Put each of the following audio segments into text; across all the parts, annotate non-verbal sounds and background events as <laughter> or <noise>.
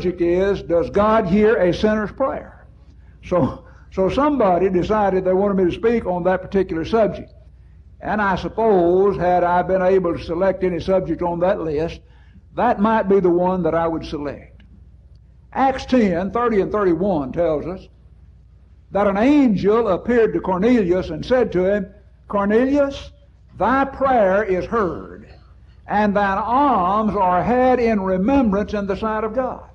subject is, does God hear a sinner's prayer? So, so somebody decided they wanted me to speak on that particular subject. And I suppose, had I been able to select any subject on that list, that might be the one that I would select. Acts 10, 30 and 31 tells us that an angel appeared to Cornelius and said to him, Cornelius, thy prayer is heard, and thine alms are had in remembrance in the sight of God.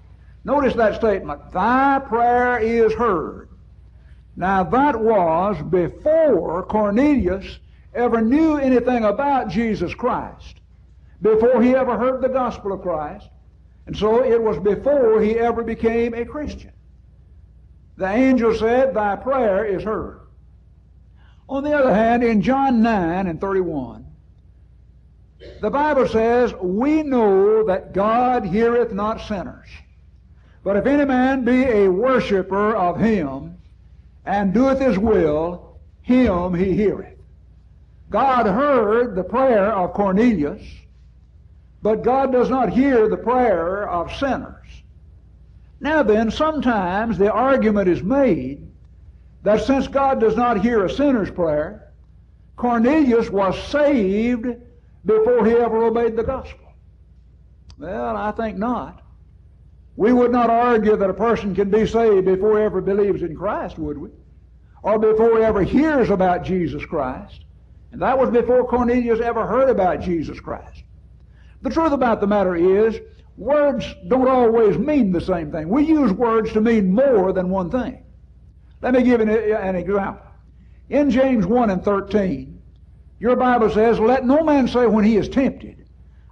Notice that statement, thy prayer is heard. Now that was before Cornelius ever knew anything about Jesus Christ, before he ever heard the gospel of Christ, and so it was before he ever became a Christian. The angel said, Thy prayer is heard. On the other hand, in John 9 and 31, the Bible says, We know that God heareth not sinners. But if any man be a worshipper of him, and doeth his will, him he heareth. God heard the prayer of Cornelius, but God does not hear the prayer of sinners. Now then, sometimes the argument is made that since God does not hear a sinner's prayer, Cornelius was saved before he ever obeyed the gospel. Well, I think not. We would not argue that a person can be saved before he ever believes in Christ, would we? Or before he ever hears about Jesus Christ. And that was before Cornelius ever heard about Jesus Christ. The truth about the matter is, words don't always mean the same thing. We use words to mean more than one thing. Let me give you an example. In James 1 and 13, your Bible says, Let no man say when he is tempted,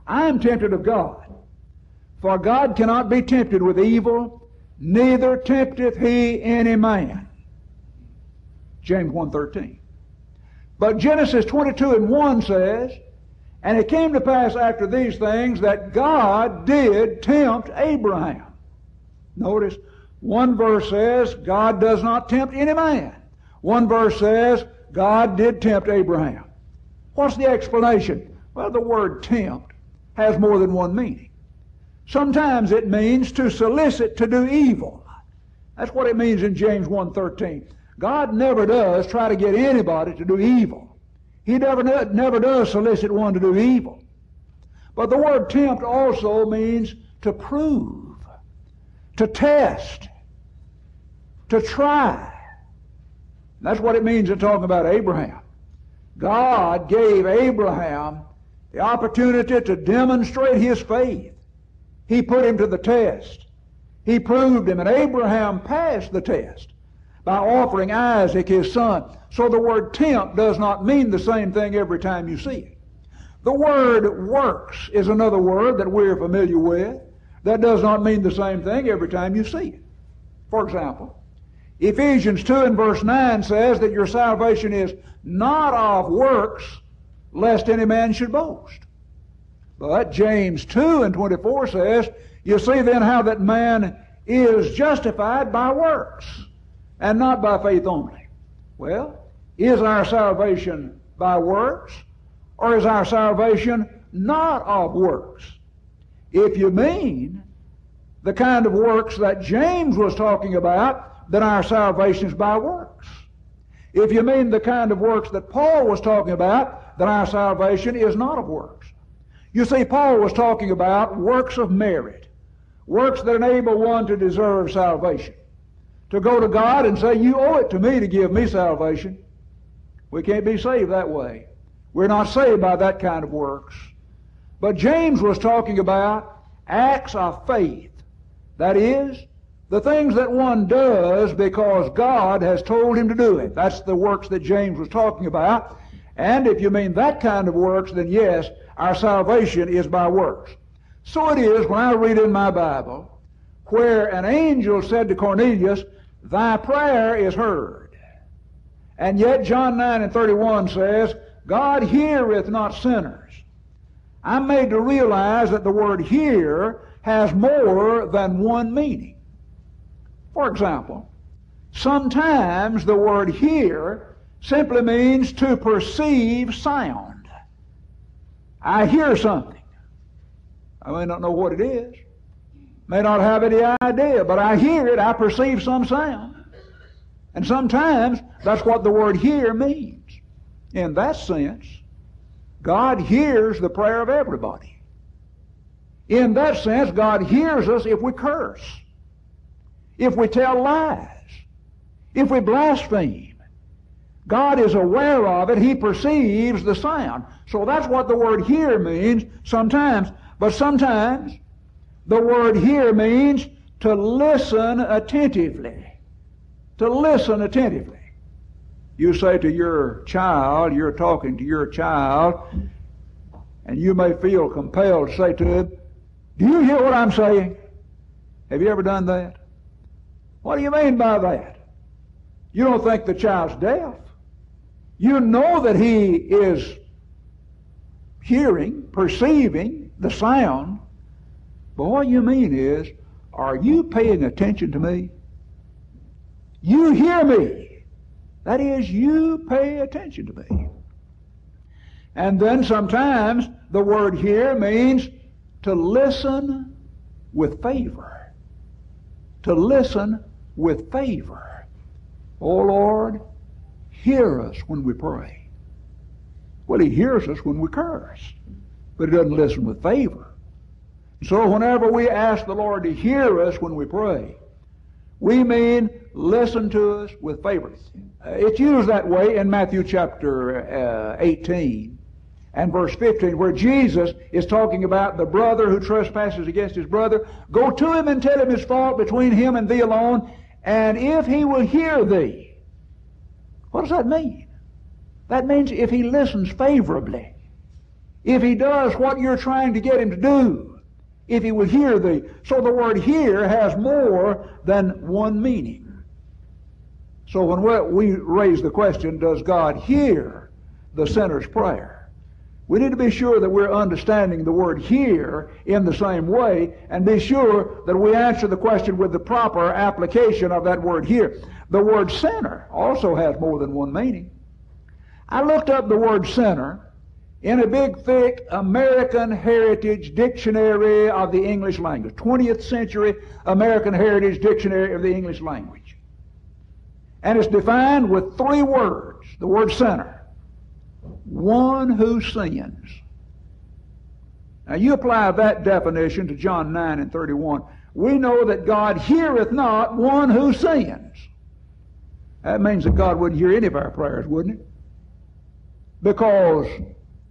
I am tempted of God. For God cannot be tempted with evil, neither tempteth he any man. James 1.13. But Genesis 22 and 1 says, And it came to pass after these things that God did tempt Abraham. Notice, one verse says, God does not tempt any man. One verse says, God did tempt Abraham. What's the explanation? Well, the word tempt has more than one meaning. Sometimes it means to solicit to do evil. That's what it means in James 1.13. God never does try to get anybody to do evil. He never, never does solicit one to do evil. But the word tempt also means to prove, to test, to try. That's what it means in talking about Abraham. God gave Abraham the opportunity to demonstrate his faith. He put him to the test. He proved him, and Abraham passed the test by offering Isaac his son. So the word tempt does not mean the same thing every time you see it. The word works is another word that we're familiar with. That does not mean the same thing every time you see it. For example, Ephesians 2 and verse 9 says that your salvation is not of works, lest any man should boast. But James 2 and 24 says, You see then how that man is justified by works, and not by faith only. Well, is our salvation by works, or is our salvation not of works? If you mean the kind of works that James was talking about, then our salvation is by works. If you mean the kind of works that Paul was talking about, then our salvation is not of works. You see, Paul was talking about works of merit, works that enable one to deserve salvation. To go to God and say, You owe it to me to give me salvation. We can't be saved that way. We're not saved by that kind of works. But James was talking about acts of faith. That is, the things that one does because God has told him to do it. That's the works that James was talking about. And if you mean that kind of works, then yes, our salvation is by works. So it is when I read in my Bible where an angel said to Cornelius, Thy prayer is heard. And yet John 9 and 31 says, God heareth not sinners. I'm made to realize that the word hear has more than one meaning. For example, sometimes the word hear simply means to perceive sound. I hear something. I may not know what it is, May not have any idea, but I hear it, I perceive some sound. And sometimes that's what the word hear means. In that sense, God hears the prayer of everybody. In that sense, God hears us if we curse, if we tell lies, if we blaspheme. God is aware of it. He perceives the sound. So that's what the word hear means sometimes. But sometimes the word hear means to listen attentively. To listen attentively. You say to your child, you're talking to your child, and you may feel compelled to say to him, Do you hear what I'm saying? Have you ever done that? What do you mean by that? You don't think the child's deaf. You know that he is hearing, perceiving the sound. But what you mean is, are you paying attention to me? You hear me. That is, you pay attention to me. And then sometimes the word hear means to listen with favor. To listen with favor. Oh Lord, hear us when we pray. Well, he hears us when we curse, but he doesn't listen with favor. So whenever we ask the Lord to hear us when we pray, we mean listen to us with favor. Uh, it's used that way in Matthew chapter uh, 18 and verse 15, where Jesus is talking about the brother who trespasses against his brother. Go to him and tell him his fault between him and thee alone, and if he will hear thee, what does that mean? That means if he listens favorably, if he does what you're trying to get him to do, if he will hear thee. So the word hear has more than one meaning. So when we raise the question, does God hear the sinner's prayer? We need to be sure that we're understanding the word hear in the same way and be sure that we answer the question with the proper application of that word hear. The word sinner also has more than one meaning. I looked up the word sinner in a big, thick American Heritage Dictionary of the English Language, 20th century American Heritage Dictionary of the English Language. And it's defined with three words the word sinner one who sins. Now, you apply that definition to John 9 and 31. We know that God heareth not one who sins. That means that God wouldn't hear any of our prayers, wouldn't it? Because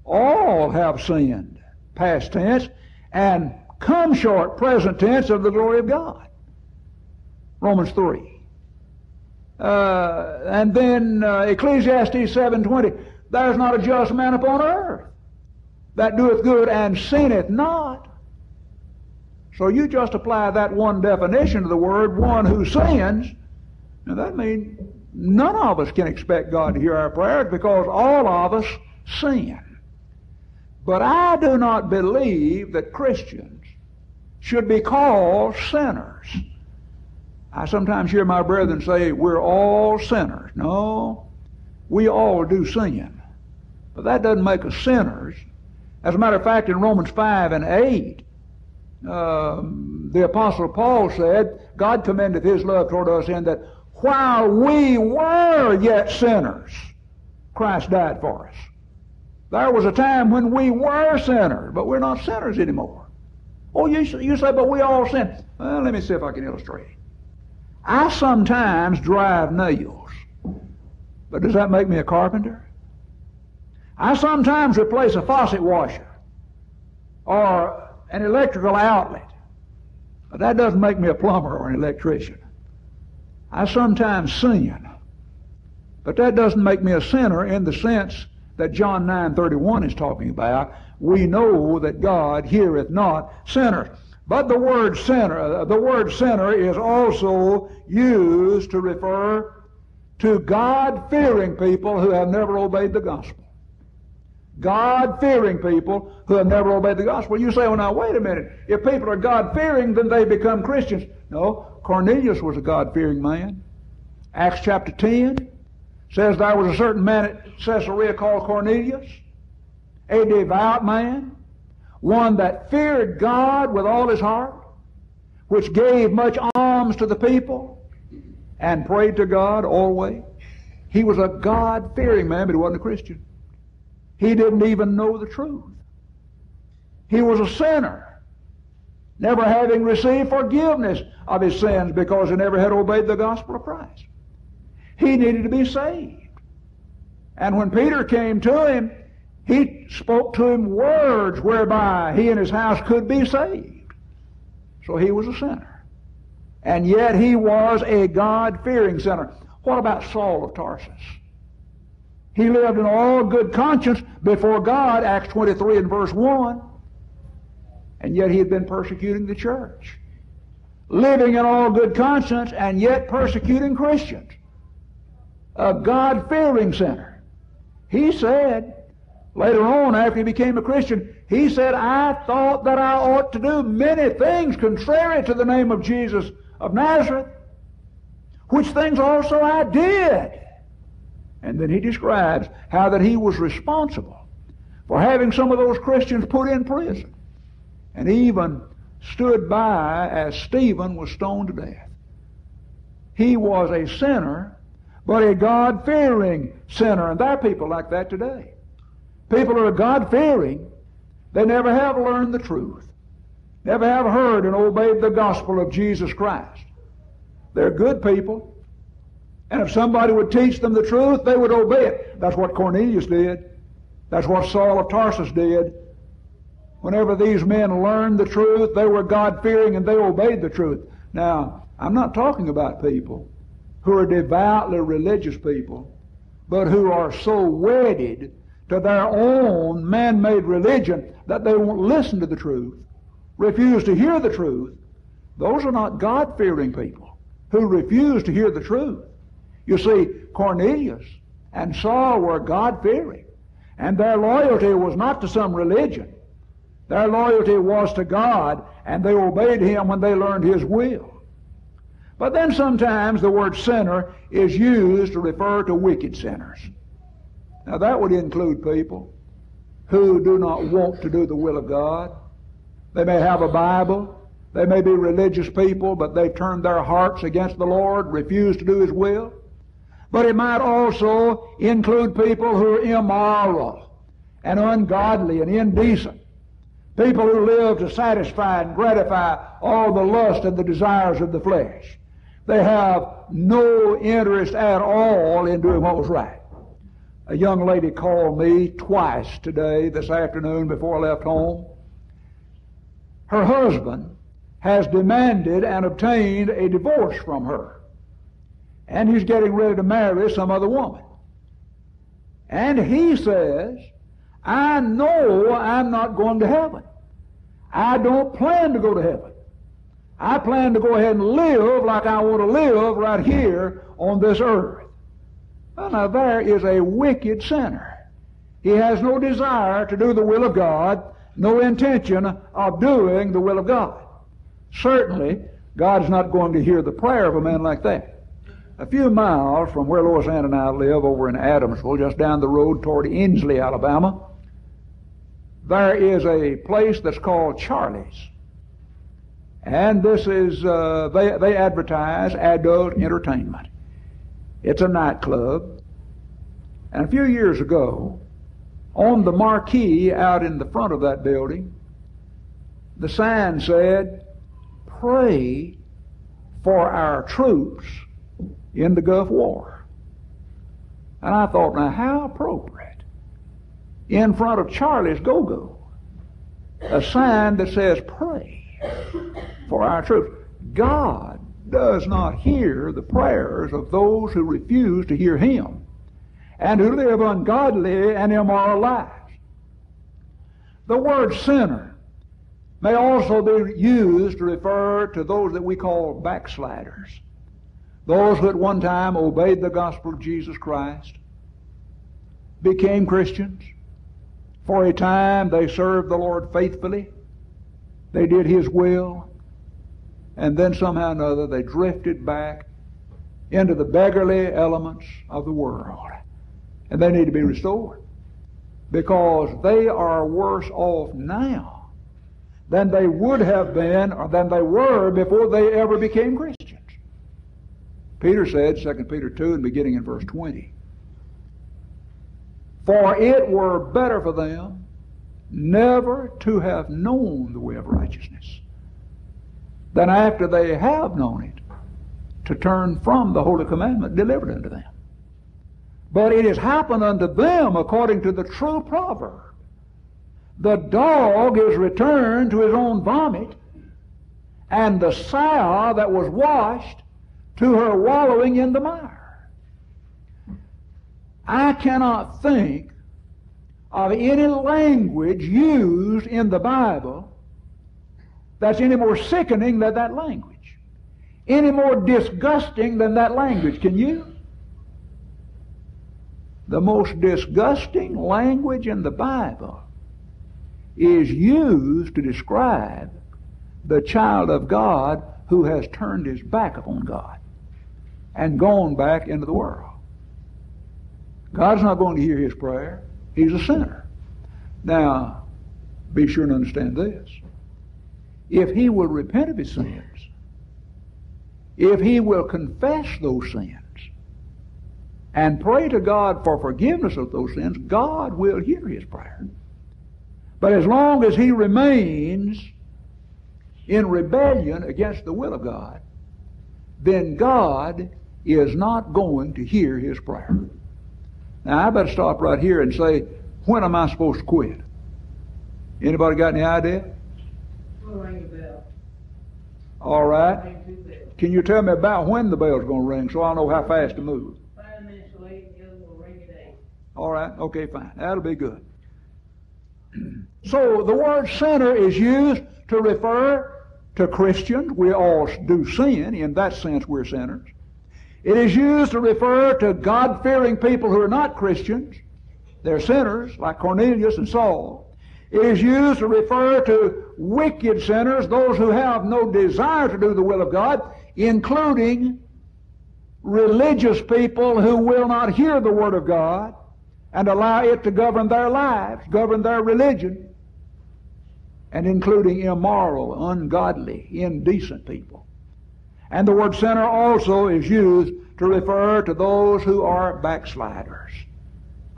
all have sinned, past tense, and come short, present tense, of the glory of God. Romans 3. Uh, and then uh, Ecclesiastes 7.20, There's not a just man upon earth that doeth good and sinneth not. So you just apply that one definition to the word, one who sins, and that means None of us can expect God to hear our prayers because all of us sin. But I do not believe that Christians should be called sinners. I sometimes hear my brethren say, we're all sinners. No, we all do sin. But that doesn't make us sinners. As a matter of fact, in Romans 5 and 8, um, the Apostle Paul said, God commendeth his love toward us in that while we were yet sinners, Christ died for us. There was a time when we were sinners, but we're not sinners anymore. Oh, you, you say, but we all sin. Well, let me see if I can illustrate. I sometimes drive nails, but does that make me a carpenter? I sometimes replace a faucet washer or an electrical outlet, but that doesn't make me a plumber or an electrician. I sometimes sin. But that doesn't make me a sinner in the sense that John 9:31 is talking about. We know that God heareth not sinners. But the word sinner, the word sinner is also used to refer to God-fearing people who have never obeyed the gospel. God-fearing people who have never obeyed the gospel. You say, well, now, wait a minute. If people are God-fearing, then they become Christians. No, Cornelius was a God fearing man. Acts chapter 10 says there was a certain man at Caesarea called Cornelius, a devout man, one that feared God with all his heart. which gave much alms to the people and prayed to God always. He was a God fearing man, but he wasn't a Christian. He didn't even know the truth. He was a sinner, never having received forgiveness of his sins because he never had obeyed the gospel of Christ. He needed to be saved. And when Peter came to him, he spoke to him words whereby he and his house could be saved. So he was a sinner. And yet he was a God fearing sinner. What about Saul of Tarsus? He lived in all good conscience before God, Acts 23 and verse 1 and yet he had been persecuting the church. Living in all good conscience, and yet persecuting Christians. A God fearing sinner. He said, later on, after he became a Christian, he said, I thought that I ought to do many things contrary to the name of Jesus of Nazareth, which things also I did. And then he describes how that he was responsible for having some of those Christians put in prison and even stood by as Stephen was stoned to death. He was a sinner, but a God fearing sinner. And there are people like that today. People who are God fearing, they never have learned the truth, never have heard and obeyed the gospel of Jesus Christ. They're good people. And if somebody would teach them the truth, they would obey it. That's what Cornelius did. That's what Saul of Tarsus did. Whenever these men learned the truth, they were God fearing and they obeyed the truth. Now, I'm not talking about people who are devoutly religious people, but who are so wedded to their own man made religion that they won't listen to the truth, refuse to hear the truth. Those are not God fearing people who refuse to hear the truth. You see, Cornelius and Saul were God fearing, and their loyalty was not to some religion. Their loyalty was to God, and they obeyed Him when they learned His will. But then sometimes the word sinner is used to refer to wicked sinners. Now that would include people who do not want to do the will of God. They may have a Bible. They may be religious people, but they've turned their hearts against the Lord, refused to do His will. But it might also include people who are immoral and ungodly and indecent. People who live to satisfy and gratify all the lust and the desires of the flesh. They have no interest at all in doing what was right. A young lady called me twice today, this afternoon, before I left home. Her husband has demanded and obtained a divorce from her. And he's getting ready to marry some other woman. And he says I know I'm not going to heaven. I don't plan to go to heaven. I plan to go ahead and live like I want to live right here on this earth. Well, now there is a wicked sinner. He has no desire to do the will of God, no intention of doing the will of God. Certainly, God's not going to hear the prayer of a man like that. A few miles from where Lois Ann and I live over in Adamsville, just down the road toward Ensley, Alabama, there is a place that's called Charlie's. And this is, uh, they, they advertise adult entertainment. It's a nightclub. And a few years ago, on the marquee out in the front of that building, the sign said, Pray for our troops in the Gulf War. And I thought, now how appropriate in front of Charlie's Go-Go a sign that says, pray for our troops. God does not hear the prayers of those who refuse to hear Him and who live ungodly and immoral lives. The word sinner may also be used to refer to those that we call backsliders. Those who at one time obeyed the gospel of Jesus Christ, became Christians, for a time they served the Lord faithfully. They did His will. And then somehow or another they drifted back into the beggarly elements of the world. And they need to be restored. Because they are worse off now than they would have been or than they were before they ever became Christians. Peter said, 2 Peter 2 and beginning in verse 20, For it were better for them never to have known the way of righteousness than after they have known it to turn from the holy commandment delivered unto them. But it has happened unto them according to the true proverb. The dog is returned to his own vomit, and the sow that was washed to her wallowing in the mire. I cannot think of any language used in the Bible that's any more sickening than that language, any more disgusting than that language. Can you? The most disgusting language in the Bible is used to describe the child of God who has turned his back upon God and gone back into the world. God's not going to hear his prayer. He's a sinner. Now, be sure to understand this. If he will repent of his sins, if he will confess those sins, and pray to God for forgiveness of those sins, God will hear his prayer. But as long as he remains in rebellion against the will of God, then God is not going to hear his prayer. Now I better stop right here and say, when am I supposed to quit? Anybody got any idea? We'll ring the bell. All right. Ring two bells. Can you tell me about when the bell's going to ring so I'll know how fast to move? Five minutes late, the other will ring at eight. All right. Okay, fine. That'll be good. <clears throat> So the word sinner is used to refer to Christians. We all do sin. In that sense, we're sinners. It is used to refer to God fearing people who are not Christians. They're sinners, like Cornelius and Saul. It is used to refer to wicked sinners, those who have no desire to do the will of God, including religious people who will not hear the Word of God and allow it to govern their lives, govern their religion, and including immoral, ungodly, indecent people. And the word sinner also is used to refer to those who are backsliders.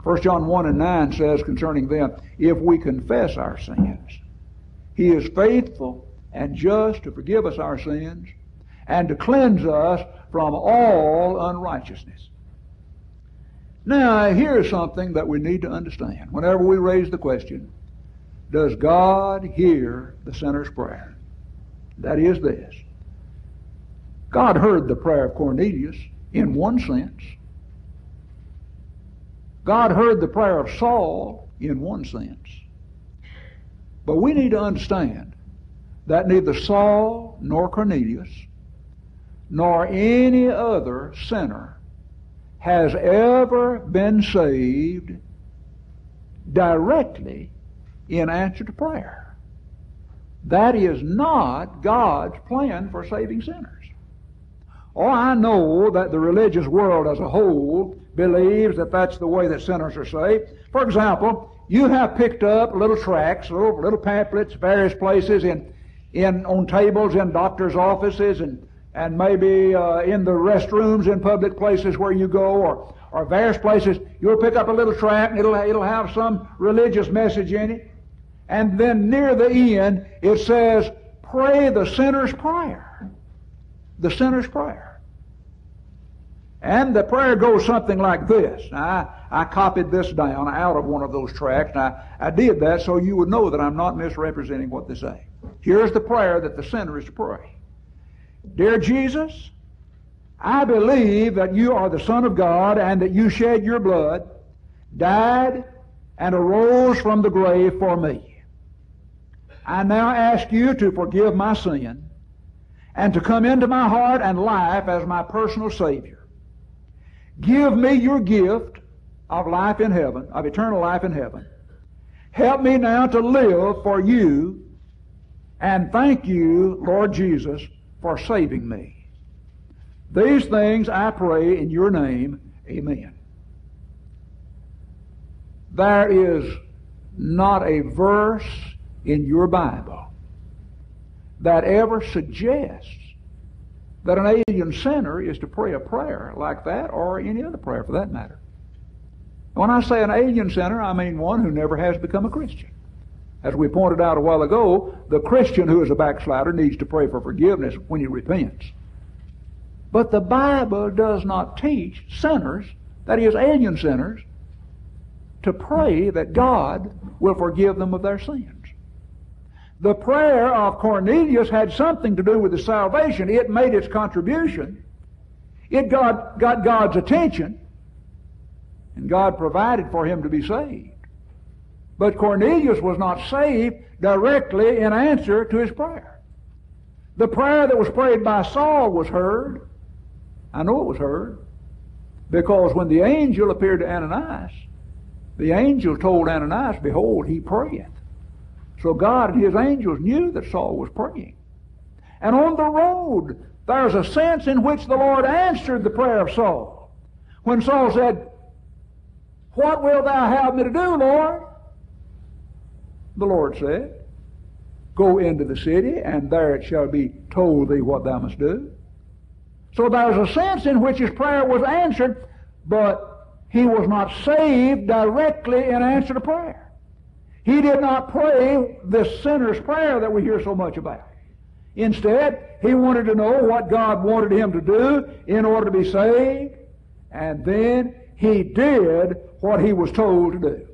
1 John 1 and 9 says concerning them, if we confess our sins, he is faithful and just to forgive us our sins and to cleanse us from all unrighteousness. Now, here's something that we need to understand. Whenever we raise the question, does God hear the sinner's prayer? That is this. God heard the prayer of Cornelius in one sense. God heard the prayer of Saul in one sense. But we need to understand that neither Saul nor Cornelius nor any other sinner has ever been saved directly in answer to prayer. That is not God's plan for saving sinners. Oh, I know that the religious world as a whole believes that that's the way that sinners are saved. For example, you have picked up little tracts, little, little pamphlets, various places in, in on tables in doctors' offices and and maybe uh, in the restrooms in public places where you go or, or various places, you'll pick up a little tract and it'll, it'll have some religious message in it. And then near the end, it says, pray the sinner's prayer. The sinner's prayer. And the prayer goes something like this. I, I copied this down out of one of those tracts. I, I did that so you would know that I'm not misrepresenting what they say. Here's the prayer that the sinner is to pray. Dear Jesus, I believe that you are the Son of God and that you shed your blood, died, and arose from the grave for me. I now ask you to forgive my sin and to come into my heart and life as my personal Savior. Give me your gift of life in heaven, of eternal life in heaven. Help me now to live for you and thank you, Lord Jesus, for saving me. These things I pray in your name. Amen. There is not a verse in your Bible that ever suggests that an alien sinner is to pray a prayer like that or any other prayer for that matter. When I say an alien sinner, I mean one who never has become a Christian. As we pointed out a while ago, the Christian who is a backslider needs to pray for forgiveness when he repents. But the Bible does not teach sinners, that is, alien sinners, to pray that God will forgive them of their sins. The prayer of Cornelius had something to do with his salvation. It made its contribution. It got, got God's attention. And God provided for him to be saved. But Cornelius was not saved directly in answer to his prayer. The prayer that was prayed by Saul was heard. I know it was heard. Because when the angel appeared to Ananias, the angel told Ananias, Behold, he prayeth. So God and his angels knew that Saul was praying. And on the road, there's a sense in which the Lord answered the prayer of Saul. When Saul said, What wilt thou have me to do, Lord? The Lord said, Go into the city, and there it shall be told thee what thou must do. So there's a sense in which his prayer was answered, but he was not saved directly in answer to prayer. He did not pray this sinner's prayer that we hear so much about. Instead, he wanted to know what God wanted him to do in order to be saved, and then he did what he was told to do.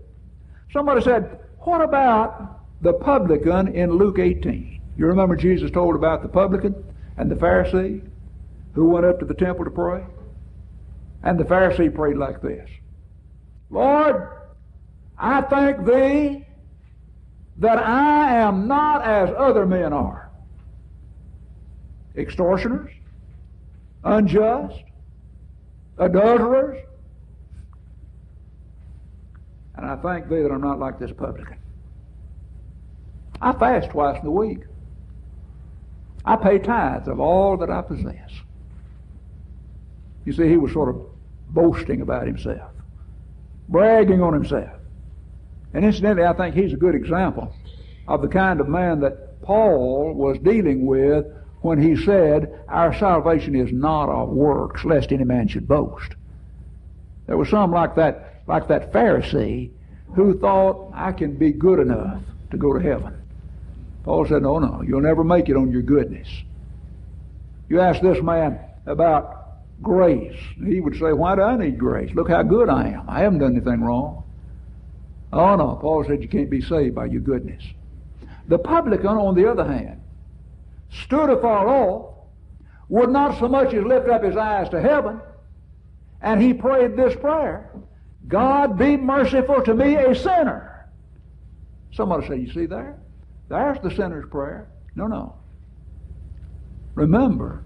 Somebody said, What about the publican in Luke 18? You remember Jesus told about the publican and the Pharisee who went up to the temple to pray? And the Pharisee prayed like this Lord, I thank thee that I am not as other men are extortioners, unjust, adulterers. And I thank thee that I'm not like this publican. I fast twice in the week. I pay tithes of all that I possess. You see, he was sort of boasting about himself, bragging on himself. And incidentally, I think he's a good example of the kind of man that Paul was dealing with when he said, Our salvation is not of works, lest any man should boast. There was some like that, like that Pharisee who thought, I can be good enough to go to heaven. Paul said, No, no, you'll never make it on your goodness. You ask this man about grace. He would say, Why do I need grace? Look how good I am. I haven't done anything wrong. Oh no, Paul said you can't be saved by your goodness. The publican, on the other hand, stood afar off, would not so much as lift up his eyes to heaven, and he prayed this prayer God be merciful to me, a sinner. Somebody say, You see there? There's the sinner's prayer. No, no. Remember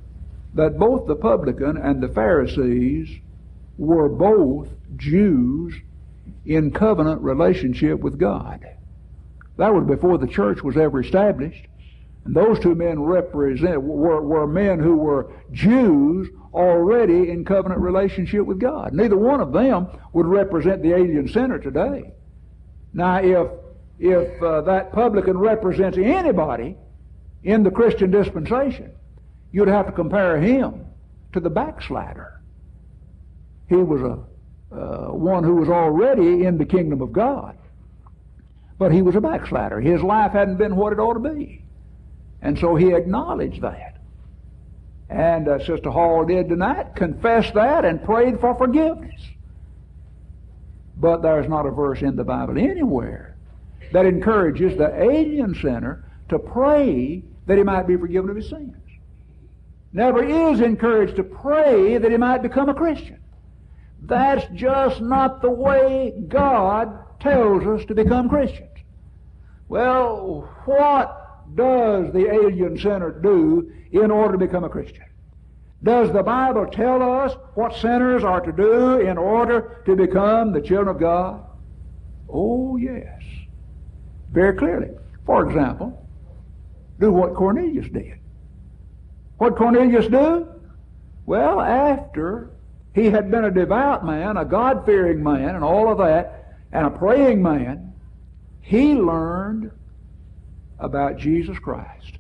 that both the publican and the Pharisees were both Jews in covenant relationship with God. That was before the church was ever established. And those two men represent were, were men who were Jews already in covenant relationship with God. Neither one of them would represent the alien sinner today. Now, if if uh, that publican represents anybody in the Christian dispensation, you'd have to compare him to the backslider. He was a uh, one who was already in the kingdom of God. But he was a backslider. His life hadn't been what it ought to be. And so he acknowledged that. And uh, Sister Hall did tonight, confessed that and prayed for forgiveness. But there's not a verse in the Bible anywhere that encourages the alien sinner to pray that he might be forgiven of his sins. Never is encouraged to pray that he might become a Christian. That's just not the way God tells us to become Christians. Well, what does the alien sinner do in order to become a Christian? Does the Bible tell us what sinners are to do in order to become the children of God? Oh, yes. Very clearly. For example, do what Cornelius did. What Cornelius do? Well, after he had been a devout man, a God fearing man, and all of that, and a praying man. He learned about Jesus Christ.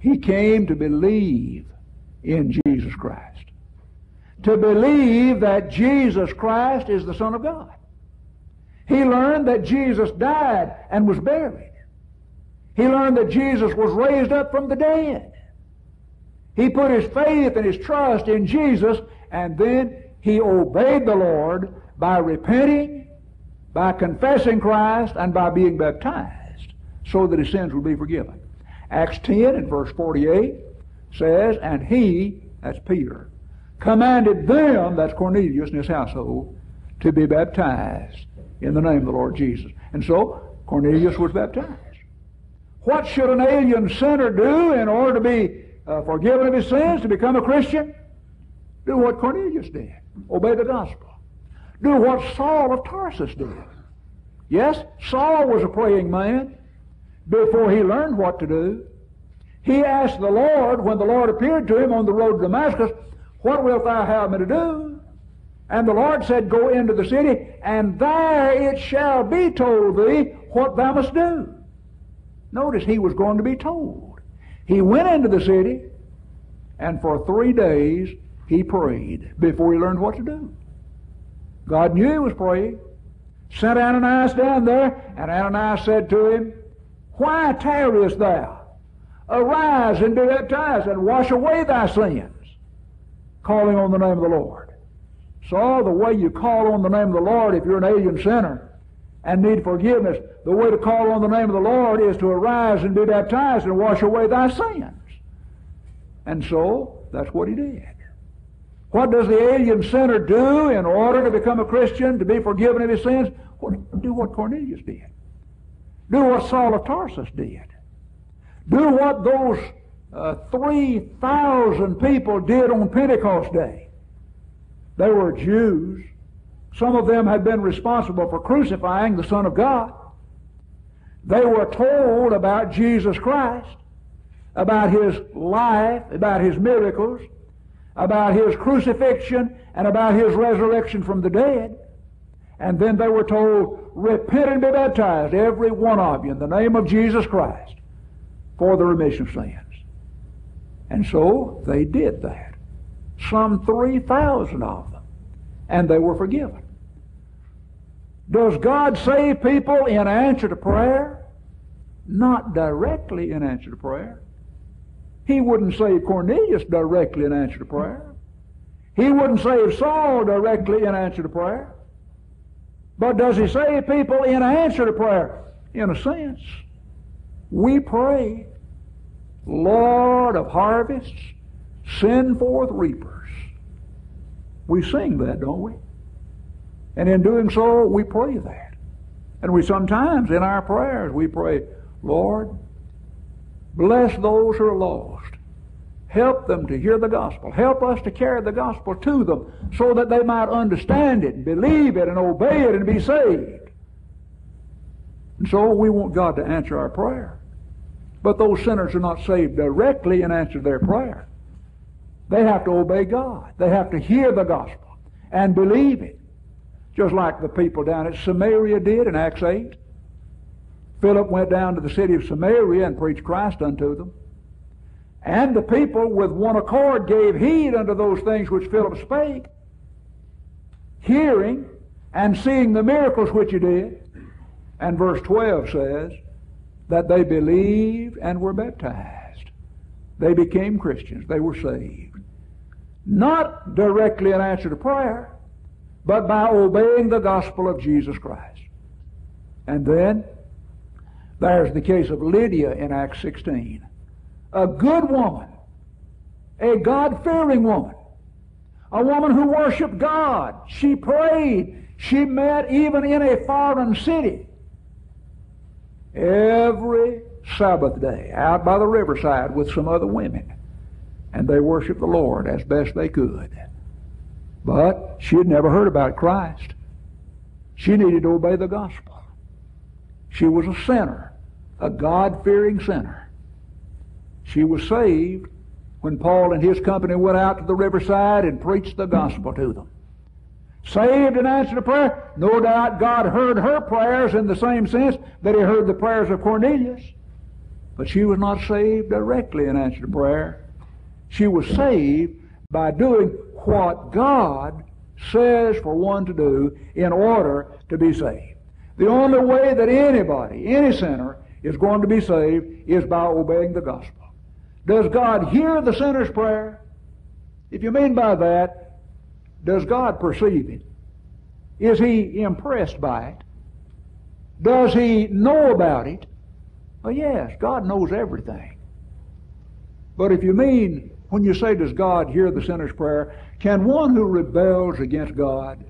He came to believe in Jesus Christ. To believe that Jesus Christ is the Son of God. He learned that Jesus died and was buried. He learned that Jesus was raised up from the dead. He put his faith and his trust in Jesus, and then he obeyed the Lord by repenting, by confessing Christ, and by being baptized, so that his sins would be forgiven. Acts 10 and verse 48 says, And he, that's Peter, commanded them, that's Cornelius and his household, to be baptized in the name of the Lord Jesus. And so Cornelius was baptized. What should an alien sinner do in order to be uh, forgiven of his sins, to become a Christian? Do what Cornelius did. Obey the gospel. Do what Saul of Tarsus did. Yes, Saul was a praying man before he learned what to do. He asked the Lord, when the Lord appeared to him on the road to Damascus, What wilt thou have me to do? And the Lord said, Go into the city, and there it shall be told thee what thou must do. Notice he was going to be told. He went into the city, and for three days he prayed before he learned what to do. God knew he was praying. Sent Ananias down there, and Ananias said to him, Why tarriest thou? Arise and be baptized, and wash away thy sins, calling on the name of the Lord. So the way you call on the name of the Lord if you're an alien sinner and need forgiveness, the way to call on the name of the Lord is to arise and be baptized and wash away thy sins. And so that's what he did. What does the alien sinner do in order to become a Christian, to be forgiven of his sins? Do what Cornelius did. Do what Saul of Tarsus did. Do what those uh, 3,000 people did on Pentecost Day. They were Jews. Some of them had been responsible for crucifying the Son of God. They were told about Jesus Christ, about his life, about his miracles, about his crucifixion, and about his resurrection from the dead. And then they were told, Repent and be baptized, every one of you, in the name of Jesus Christ, for the remission of sins. And so they did that. Some 3,000 of them. And they were forgiven. Does God save people in answer to prayer? Not directly in answer to prayer. He wouldn't save Cornelius directly in answer to prayer. He wouldn't save Saul directly in answer to prayer. But does he save people in answer to prayer? In a sense. We pray, Lord of harvests, send forth reapers. We sing that, don't we? And in doing so, we pray that. And we sometimes, in our prayers, we pray, Lord, bless those who are lost. Help them to hear the gospel. Help us to carry the gospel to them so that they might understand it, believe it, and obey it, and be saved. And so we want God to answer our prayer. But those sinners are not saved directly and answer their prayer. They have to obey God. They have to hear the gospel and believe it. Just like the people down at Samaria did in Acts 8. Philip went down to the city of Samaria and preached Christ unto them. And the people with one accord gave heed unto those things which Philip spake, hearing and seeing the miracles which he did. And verse 12 says that they believed and were baptized. They became Christians. They were saved. Not directly in answer to prayer, but by obeying the gospel of Jesus Christ. And then there's the case of Lydia in Acts 16 a good woman, a God fearing woman, a woman who worshiped God. She prayed. She met even in a foreign city every Sabbath day out by the riverside with some other women. And they worshiped the Lord as best they could. But she had never heard about Christ. She needed to obey the gospel. She was a sinner, a God fearing sinner. She was saved when Paul and his company went out to the riverside and preached the gospel to them. Saved and answered to prayer. No doubt God heard her prayers in the same sense that he heard the prayers of Cornelius. But she was not saved directly in answer to prayer. She was saved by doing what God says for one to do in order to be saved. The only way that anybody, any sinner, is going to be saved is by obeying the gospel. Does God hear the sinner's prayer? If you mean by that, does God perceive it? Is he impressed by it? Does he know about it? Well, yes, God knows everything. But if you mean, when you say, does God hear the sinner's prayer, can one who rebels against God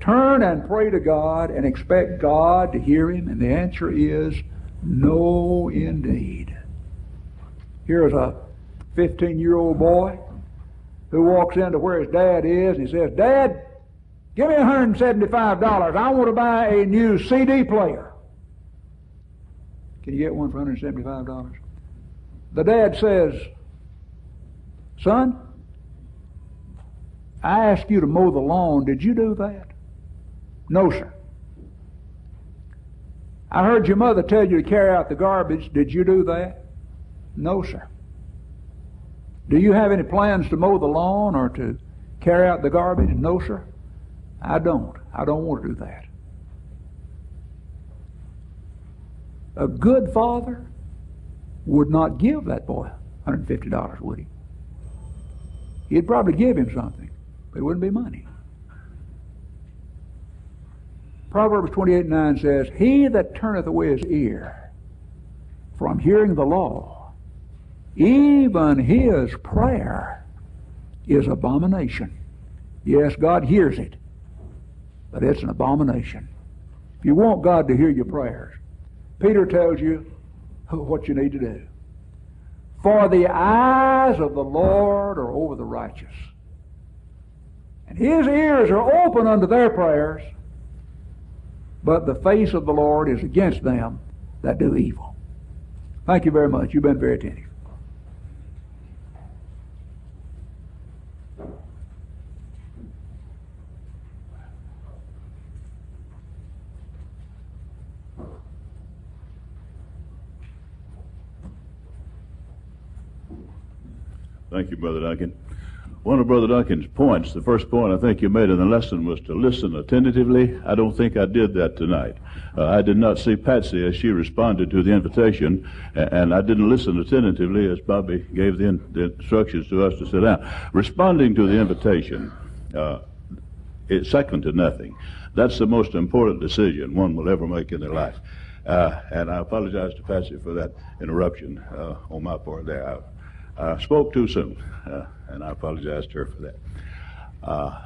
turn and pray to God and expect God to hear him? And the answer is no, indeed. Here's a 15 year old boy who walks into where his dad is and he says, Dad, give me $175. I want to buy a new CD player. Can you get one for $175? The dad says, Son, I asked you to mow the lawn. Did you do that? No, sir. I heard your mother tell you to carry out the garbage. Did you do that? No, sir. Do you have any plans to mow the lawn or to carry out the garbage? No, sir. I don't. I don't want to do that. A good father would not give that boy $150, would he? He'd probably give him something, but it wouldn't be money. Proverbs 28 9 says, He that turneth away his ear from hearing the law, even his prayer is abomination. Yes, God hears it, but it's an abomination. If you want God to hear your prayers, Peter tells you what you need to do. For the eyes of the Lord are over the righteous, and his ears are open unto their prayers, but the face of the Lord is against them that do evil. Thank you very much. You've been very attentive. Thank you, Brother Duncan. One of Brother Duncan's points, the first point I think you made in the lesson was to listen attentively. I don't think I did that tonight. Uh, I did not see Patsy as she responded to the invitation, and I didn't listen attentively as Bobby gave the, in, the instructions to us to sit down. Responding to the invitation uh, is second to nothing. That's the most important decision one will ever make in their life. Uh, and I apologize to Patsy for that interruption uh, on my part there. I, I spoke too soon, uh, and I apologize to her for that. Uh,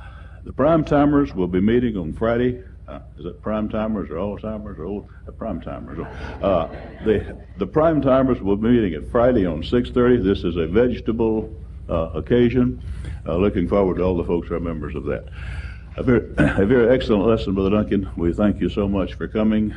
the prime timers will be meeting on Friday. Uh, is it prime timers or all timers or old uh, prime timers? Uh, the the prime timers will be meeting at Friday on 6:30. This is a vegetable uh, occasion. looking forward to all the folks who are members of that. A very, a very excellent lesson, Brother Duncan. We thank you so much for coming.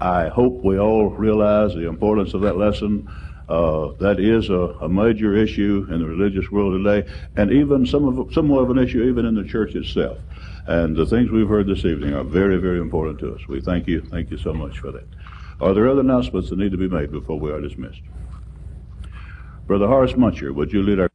I hope we all realize the importance of that lesson. Uh, that is a, a, major issue in the religious world today, and even some of somewhat of an issue even in the church itself. And the things we've heard this evening are very, very important to us. We thank you, thank you so much for that. Are there other announcements that need to be made before we are dismissed? Brother Horace Muncher, would you lead our